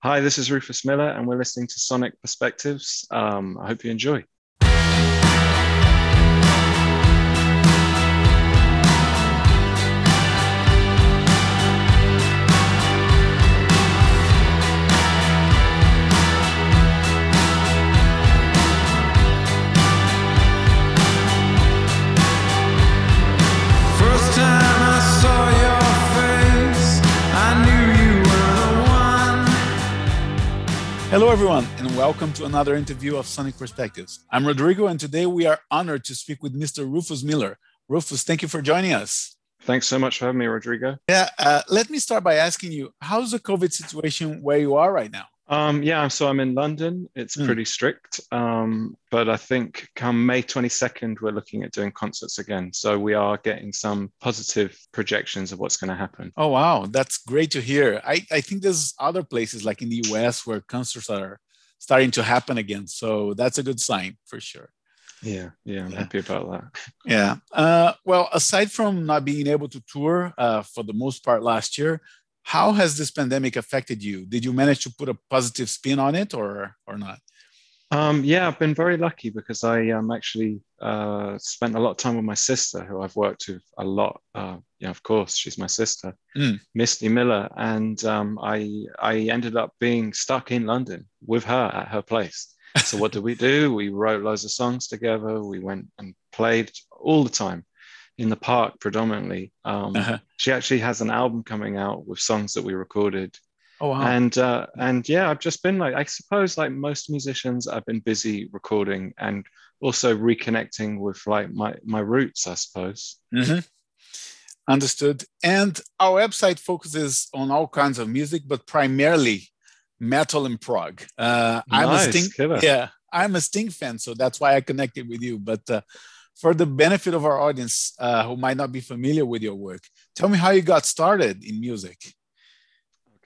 Hi, this is Rufus Miller, and we're listening to Sonic Perspectives. Um, I hope you enjoy. Hello, everyone, and welcome to another interview of Sonic Perspectives. I'm Rodrigo, and today we are honored to speak with Mr. Rufus Miller. Rufus, thank you for joining us. Thanks so much for having me, Rodrigo. Yeah, uh, let me start by asking you how's the COVID situation where you are right now? Um, yeah, so I'm in London. It's Mm. pretty strict, um, but I think come May 22nd, we're looking at doing concerts again. So we are getting some positive projections of what's going to happen. Oh, wow, that's great to hear. I, I think there's other places like in the US where concerts are starting to happen again. So that's a good sign for sure. Yeah, yeah, I'm Yeah. happy about that. Yeah. Uh, well, aside from not being able to tour uh, for the most part last year, how has this pandemic affected you? Did you manage to put a positive spin on it or or not? Um, yeah, I've been very lucky because I um, actually uh, spent a lot of time with my sister, who I've worked with a lot. Uh, yeah, of course, she's my sister, Mm. Misty Miller, and um, I I ended up being stuck in London with her at her place. So what did we do? We wrote loads of songs together. We went and played all the time in the park, predominantly. Um, Uh-huh. She actually has an album coming out with songs that we recorded Oh wow. and uh, and yeah, I've just been like I suppose like most musicians, I've been busy recording and also reconnecting with like my my roots, I suppose. Mhm. Understood. And our website focuses on all kinds of music, but primarily metal and prog. Uh, I'm a Nice, Sting. killer. Yeah, I'm a Sting fan, so that's why I connected with you. But uh, for the benefit of our audience uh, who might not be familiar with your work, tell me how you got started in music.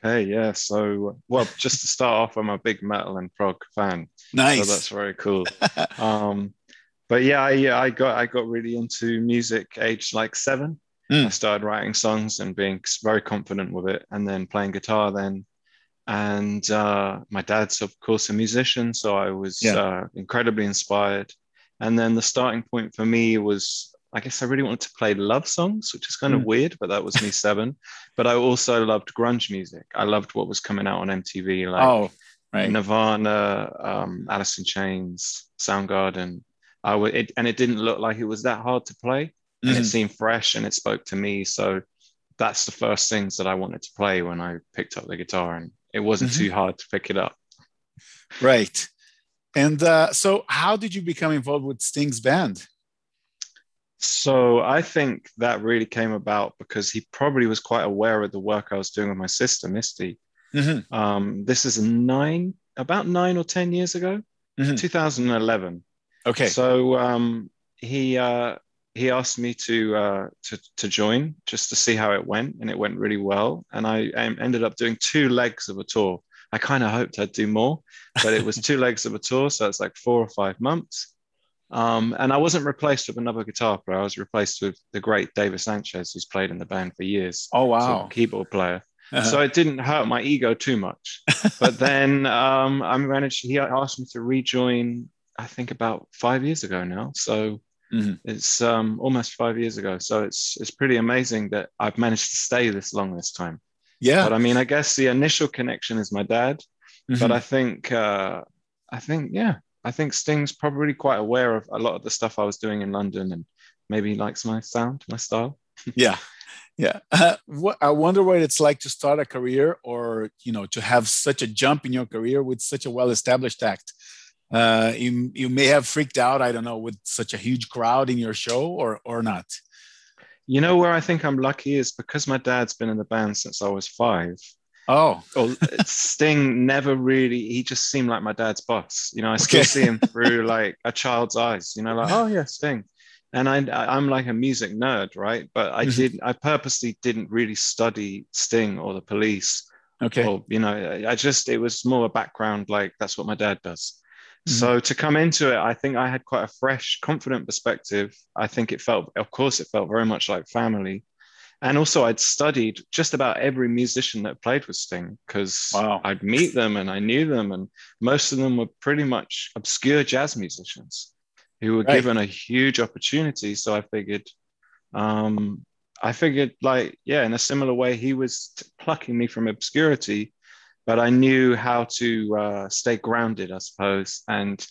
Okay, yeah. So well, just to start off, I'm a big metal and prog fan, Nice. so that's very cool. um, but yeah, I, I got I got really into music aged like seven. Mm. I started writing songs and being very confident with it, and then playing guitar. Then, and uh, my dad's of course a musician, so I was Yeah. uh, incredibly inspired. And then the starting point for me was, I guess, I really wanted to play love songs, which is kind Mm. of weird, but that was me seven. But I also loved grunge music. I loved what was coming out on MTV, like oh, right. Nirvana, um, Alice in Chains, Soundgarden. I would, it, and it didn't look like it was that hard to play, and it Mhm. seemed fresh, and it spoke to me. So that's the first things that I wanted to play when I picked up the guitar, and it wasn't Mhm. too hard to pick it up. Right. And uh, so, how did you become involved with Sting's band? So I think that really came about because he probably was quite aware of the work I was doing with my sister Misty. Mhm. Um, this is nine, about nine or ten years ago, Mhm. 2011. Okay. So um, he uh, he asked me to uh, to to join just to see how it went, and it went really well. And I, I ended up doing two legs of a tour. I kind of hoped I'd do more, but it was two legs of a tour, so it's like four or five months. Um, and I wasn't replaced with another guitar player. I was replaced with the great David Sancious, who's played in the band for years. oh wow. keyboard player. Uh-huh. So it didn't hurt my ego too much. But then um, I managed. He asked me to rejoin. I think about five years ago now. So Mhm. it's um, almost five years ago. So it's it's pretty amazing that I've managed to stay this long this time. Yeah. But I mean, I guess the initial connection is my dad. But Mhm. I think uh, I think yeah, I think Sting's probably quite aware of a lot of the stuff I was doing in London and maybe likes my sound, my style. yeah yeah uh, what, i wonder what it's like to start a career or you know to have such a jump in your career with such a well-established act uh, you, you may have freaked out i don't know with such a huge crowd in your show or or not You know where I think I'm lucky is because my dad's been in the band since I was five. oh Or Sting never really. He just seemed like my dad's boss. You know, I still Okay. see him through like a child's eyes. You know, like oh yeah, Sting. And I, I'm like a music nerd, right? But I Mhm. did. I purposely didn't really study Sting or the Police okay or you know i just it was more a background like that's what my dad does Mhm. so to come into it i think i had quite a fresh confident perspective i think it felt of course it felt very much like family and also I'd studied just about every musician that played with Sting because Wow. I'd meet them and I knew them, and most of them were pretty much obscure jazz musicians who were Right. given a huge opportunity. So I figured, um, I figured like yeah, in a similar way, he was t- plucking me from obscurity, but I knew how to uh, stay grounded, I suppose, and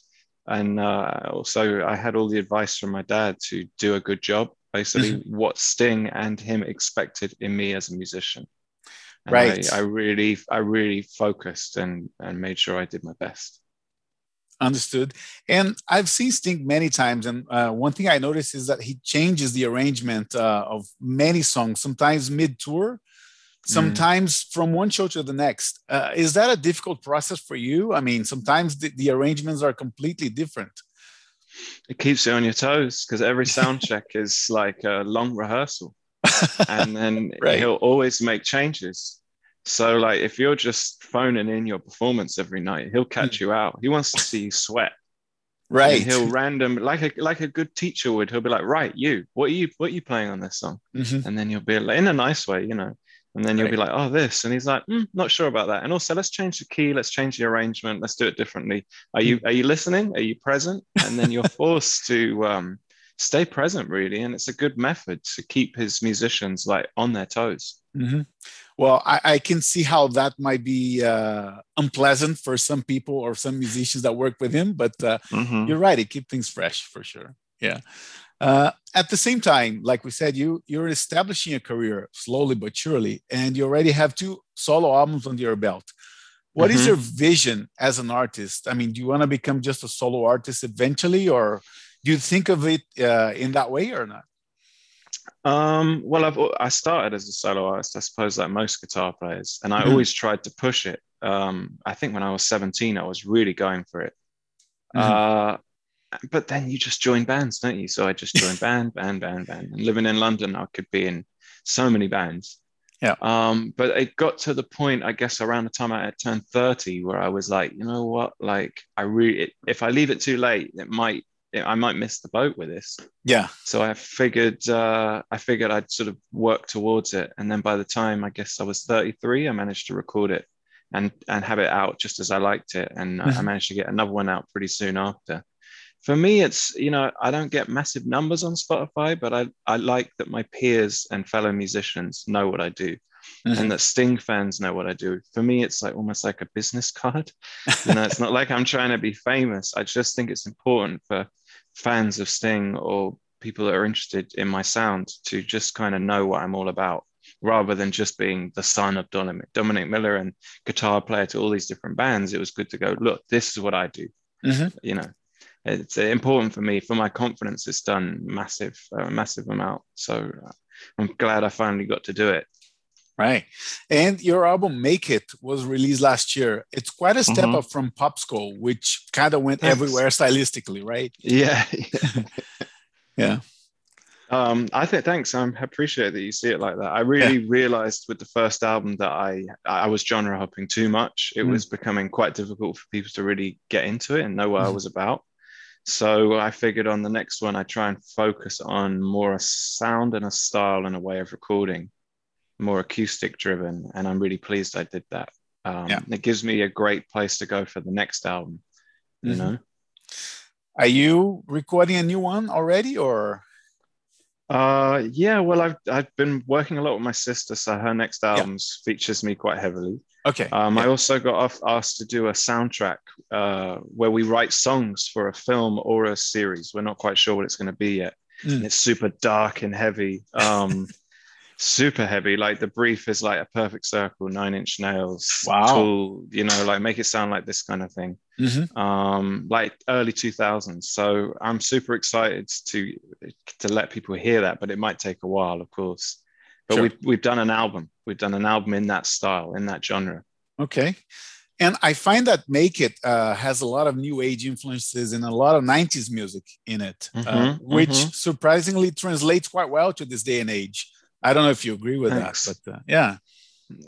and uh, also I had all the advice from my dad to do a good job, basically what Sting and him expected in me as a musician. And Right. I, I really, I really focused and and made sure I did my best. Understood. And I've seen Sting many times, and uh, one thing I noticed is that he changes the arrangement uh, of many songs, sometimes mid-tour, sometimes from one show to the next. Uh, is that a difficult process for you? I mean, sometimes the, the arrangements are completely different. It keeps you on your toes because every sound check is like a long rehearsal, and then Right. he'll always make changes. So like if you're just phoning in your performance every night, he'll catch you out. He wants to see you sweat. And Right. he'll random like a like a good teacher would. He'll be like, right, you, what are you what are you playing on this song? Mhm. And then you'll be like, in a nice way, you know. And then you'll be like, oh, this. And he's like, "Hmm, not sure about that. And also, let's change the key. Let's change the arrangement. Let's do it differently. Are you are you listening? Are you present? And then you're forced to um, stay present, really. And it's a good method to keep his musicians like on their toes. Mhm. Well, I, I can see how that might be uh, unpleasant for some people or some musicians that work with him, but uh, Mhm. you're right; it keeps things fresh for sure. Yeah. Uh, at the same time, like we said, you you're establishing a career slowly but surely, and you already have two solo albums under your belt. What is Mhm. your vision as an artist? I mean, do you want to become just a solo artist eventually, or do you think of it uh, in that way or not? Um, well, I've I started as a solo artist, I suppose, like most guitar players, and I Mhm. always tried to push it. Um, I think when I was 17, I was really going for it. Mhm. Uh, but then you just join bands, don't you? So I just joined band, band, band, band. And living in London, I could be in so many bands. Yeah. Um, but it got to the point, I guess, around the time I had turned 30, where I was like, you know what? Like, I really, if I leave it too late, it might, I might miss the boat with this. Yeah. So I figured, uh, I figured I'd sort of work towards it, and then by the time I guess I was 33, I managed to record it and and have it out just as I liked it, and I- I Mhm. managed to get another one out pretty soon after. For me, it's you know I don't get massive numbers on Spotify, but I I like that my peers and fellow musicians know what I do. Mhm. And that Sting fans know what I do. For me, it's like almost like a business card. You know, it's not like I'm trying to be famous. I just think it's important for fans of Sting or people that are interested in my sound to just kind of know what I'm all about rather than just being the son of Dominic, Dominic Miller and guitar player to all these different bands. It was good to go, look, this is what I do. Mhm. You know, it's uh, important for me for my confidence. It's done massive, uh, massive amount. So uh, I'm glad I finally got to do it. Right. And your album Make It was released last year. It's quite a step Mhm. up from Pop Skull, which kind of went Thanks. everywhere stylistically, right? Yeah. Yeah. Um, I think thanks. I appreciate that you see it like that. I really realized with the first album that I I was genre hopping too much. It Mm. was becoming quite difficult for people to really get into it and know what I Mhm. was about. So I figured on the next one I try and focus on more a sound and a style and a way of recording, more acoustic driven, and I'm really pleased I did that. Um, Yeah. It gives me a great place to go for the next album. You Mhm. know. Are you recording a new one already or? Uh, yeah, well, I've I've been working a lot with my sister, so her next albums features me quite heavily. Okay. Um, I also got off, asked to do a soundtrack uh, where we write songs for a film or a series. We're not quite sure what it's going to be yet. Mm. It's super dark and heavy, um, super heavy. Like the brief is like a perfect circle, nine inch nails, Wow. tool, you know, like make it sound like this kind of thing Mhm. um, like early 2000s. So I'm super excited to to let people hear that, but it might take a while, of course. But Sure. we've we've done an album. We've done an album in that style, in that genre. Okay. And I find that Make It uh, has a lot of new age influences and a lot of 90s music in it, uh, Mhm, which mhm. surprisingly translates quite well to this day and age. I don't know if you agree with Thanks. that, but uh, yeah.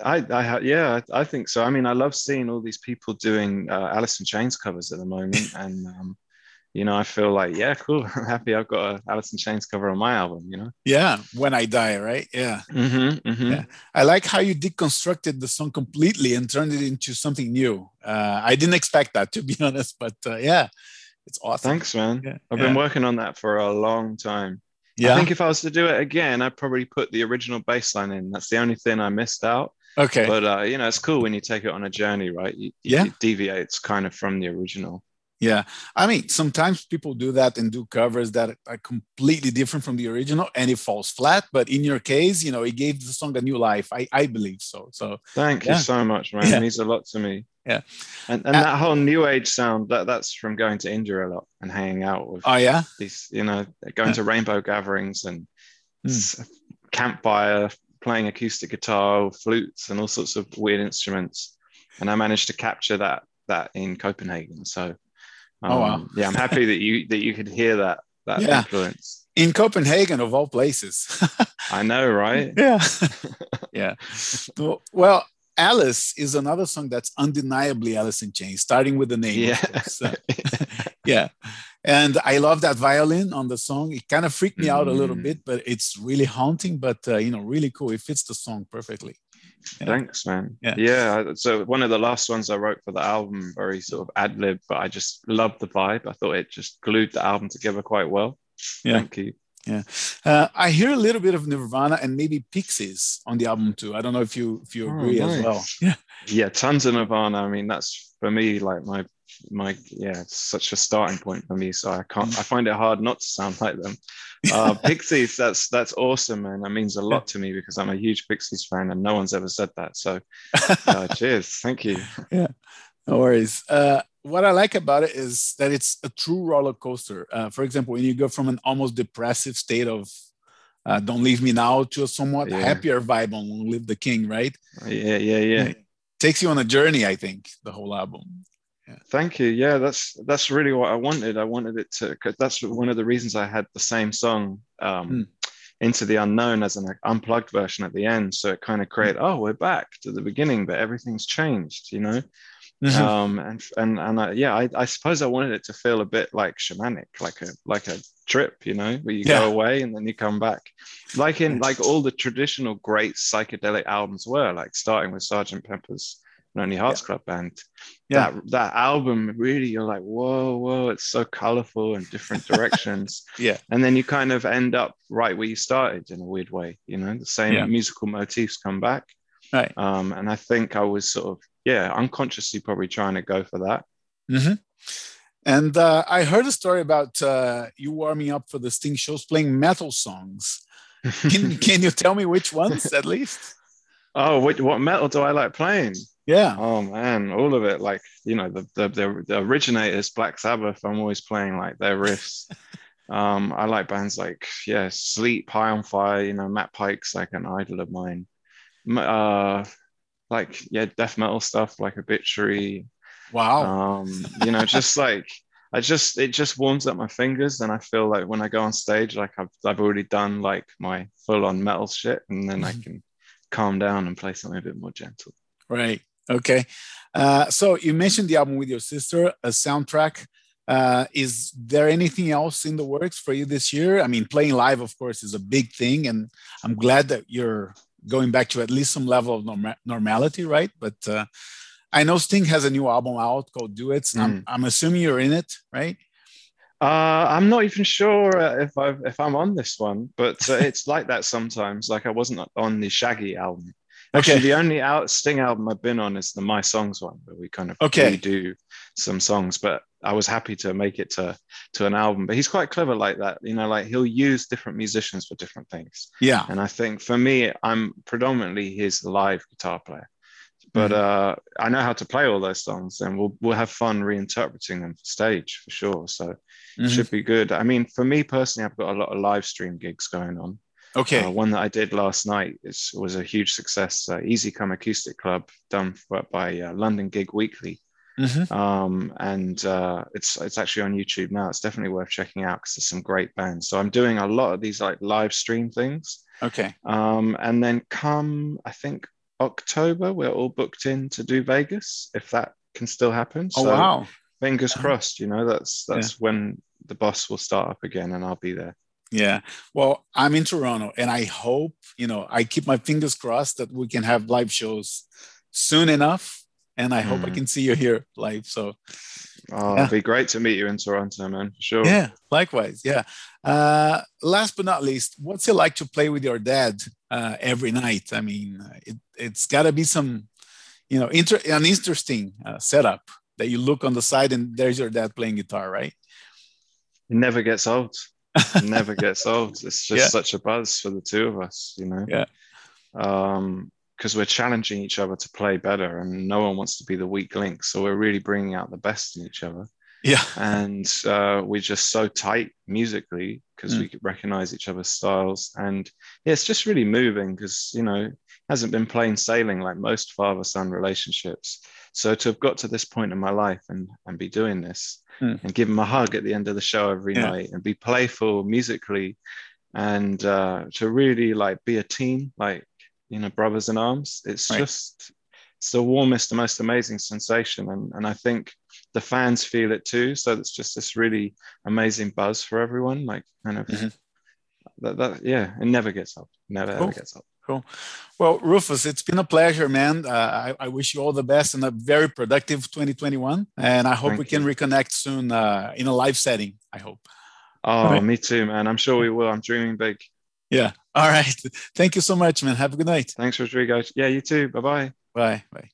I, I ha- yeah, I, I think so. I mean, I love seeing all these people doing uh, Alice in Chains covers at the moment, and um, you know, I feel like, yeah, cool. I'm happy I've got a Alice in Chains cover on my album, you know? Yeah, when I die, right? Yeah. Mm-hmm, mm-hmm. Yeah. I like how you deconstructed the song completely and turned it into something new. Uh, I didn't expect that, to be honest, but uh, yeah, it's awesome. Thanks, man. Yeah, I've yeah. been working on that for a long time. Yeah. I think if I was to do it again, I'd probably put the original bass line in. That's the only thing I missed out. okay. But uh, you know, it's cool when you take it on a journey, right? You, you- Yeah. it deviates kind of from the original. Yeah, I mean, sometimes people do that and do covers that are completely different from the original, and it falls flat. But in your case, you know, it gave the song a new life. I, I believe so. So Thank Yeah. you so much, man. Yeah. It means a lot to me. Yeah. And and Uh, that whole new age sound, that that's from going to India a lot and hanging out with oh yeah, these, you know, going to rainbow gatherings and s- campfire, playing acoustic guitar, flutes, and all sorts of weird instruments. And I managed to capture that that in Copenhagen. So, Oh, wow. um, yeah, I'm happy that you that you could hear that that Yeah. influence. in Copenhagen of all places. I know, right? yeah, yeah. Well, Alice is another song that's undeniably Alice in Chains, starting with the name. Yeah. Uh, yeah. And I love that violin on the song. It kind of freaked me out a little Mm. bit, but it's really haunting, but uh, you know, really cool. It fits the song perfectly. Yeah. Thanks, man. Yeah. yeah. So one of the last ones I wrote for the album, very sort of ad lib, but I just loved the vibe. I thought it just glued the album together quite well. Yeah. Thank you. Yeah, uh, I hear a little bit of Nirvana and maybe Pixies on the album too. I don't know if you if you Oh, agree as well. Yeah. Yeah, tons of Nirvana. I mean, that's for me like my my yeah, it's such a starting point for me. So I can't. I find it hard not to sound like them. Uh, Pixies, that's that's awesome, man. That means a lot to me because I'm a huge Pixies fan, and no one's ever said that. So, uh, cheers, thank you. Yeah, no worries. Uh, what I like about it is that it's a true roller coaster. Uh, for example, when you go from an almost depressive state of uh, "Don't Leave Me Now" to a somewhat Yeah. happier vibe on "Long Live the King," right? Yeah, yeah, yeah. Takes you on a journey. I think the whole album. Thank you. Yeah, that's that's really what I wanted. I wanted it to. That's one of the reasons I had the same song, um, Hmm. "Into the Unknown" as an unplugged version at the end. So it kind of created, Hmm. oh, we're back to the beginning, but everything's changed, you know. Mhm. Um, and and and I, yeah, I, I suppose I wanted it to feel a bit like shamanic, like a like a trip, you know, where you Yeah. go away and then you come back, like in like all the traditional great psychedelic albums were, like starting with Sergeant Pepper's Lonely Hearts Club Band Yeah. that that album really you're like whoa whoa it's so colorful in different directions Yeah. and then you kind of end up right where you started in a weird way you know the same Yeah. musical motifs come back Right. um and i think i was sort of yeah unconsciously probably trying to go for that Mhm. And uh, I heard a story about uh, you warming up for the Sting shows, playing metal songs. Can Can you tell me which ones at least? oh what, what metal do i like playing Yeah. oh man all of it like you know the the, the, the originators black sabbath i'm always playing like their riffs um i like bands like yeah sleep high on fire you know matt pike's like an idol of mine uh like yeah death metal stuff like obituary Wow. um you know just like i just it just warms up my fingers and i feel like when i go on stage like i've, I've already done like my full-on metal shit and then i Mhm. can calm down and play something a bit more gentle Right. Okay. Uh, so you mentioned the album with your sister, a soundtrack. Uh, is there anything else in the works for you this year? I mean, playing live, of course, is a big thing, and I'm glad that you're going back to at least some level of norma- normality, right? But uh, I know Sting has a new album out called and I'm, Mm. I'm assuming you're in it, right? Uh, I'm not even sure uh, if I if I'm on this one, but uh, it's like that sometimes. Like I wasn't on the Shaggy album. Actually, Okay. the only out Sting album I've been on is the My Songs one, where we kind of Okay. redo some songs. But I was happy to make it to to an album. But he's quite clever like that. You know, like he'll use different musicians for different things. Yeah. And I think for me, I'm predominantly his live guitar player. But uh, I know how to play all those songs, and we'll we'll have fun reinterpreting them for stage for sure. So Mhm. should be good. I mean, for me personally, I've got a lot of live stream gigs going on. Okay. Uh, one that I did last night is, was a huge success. Uh, Easy Come Acoustic Club, done by uh, London Gig Weekly, Mhm. um, and uh, it's it's actually on YouTube now. It's definitely worth checking out because there's some great bands. So I'm doing a lot of these like live stream things, Okay. um, and then come I think October, we're all booked in to do Vegas if that can still happen. Oh So wow. fingers crossed. You know, that's that's when the boss will start up again, and I'll be there. Yeah. Well, I'm in Toronto and I hope, you know, I keep my fingers crossed that we can have live shows soon enough. And I hope I Mhm. can see you here live. So, Oh, Yeah. it'd be great to meet you in Toronto, man. For sure. yeah, likewise. Yeah. Uh, last but not least, what's it like to play with your dad uh, every night? I mean, it, it's got to be some, you know, inter- an interesting uh, setup that you look on the side and there's your dad playing guitar, right? It never gets old. It never gets old. It's just Yeah. such a buzz for the two of us, you know. Yeah. Um, because we're challenging each other to play better, and no one wants to be the weak link. So we're really bringing out the best in each other. Yeah. and uh, we're just so tight musically because Mm. we recognize each other's styles and yeah, it's just really moving because you know hasn't been plain sailing like most father son relationships so to have got to this point in my life and and be doing this Mm. and give him a hug at the end of the show every Yeah. night and be playful musically and uh, to really like be a team like you know brothers in arms it's Right. just it's the warmest the most amazing sensation and and i think the fans feel it too. So it's just this really amazing buzz for everyone. Like kind of Mhm. that, that, yeah, it never gets old. Never Cool. ever gets old. Cool. Well, Rufus, it's been a pleasure, man. Uh, I, I wish you all the best and a very productive 2021. And I hope Thank we can reconnect soon uh, in a live setting. I hope. Oh, Right. me too, man. I'm sure we will. I'm dreaming big. Yeah. All right. Thank you so much, man. Have a good night. Thanks, Rodrigo. Yeah, you too. Bye bye. Bye. Bye.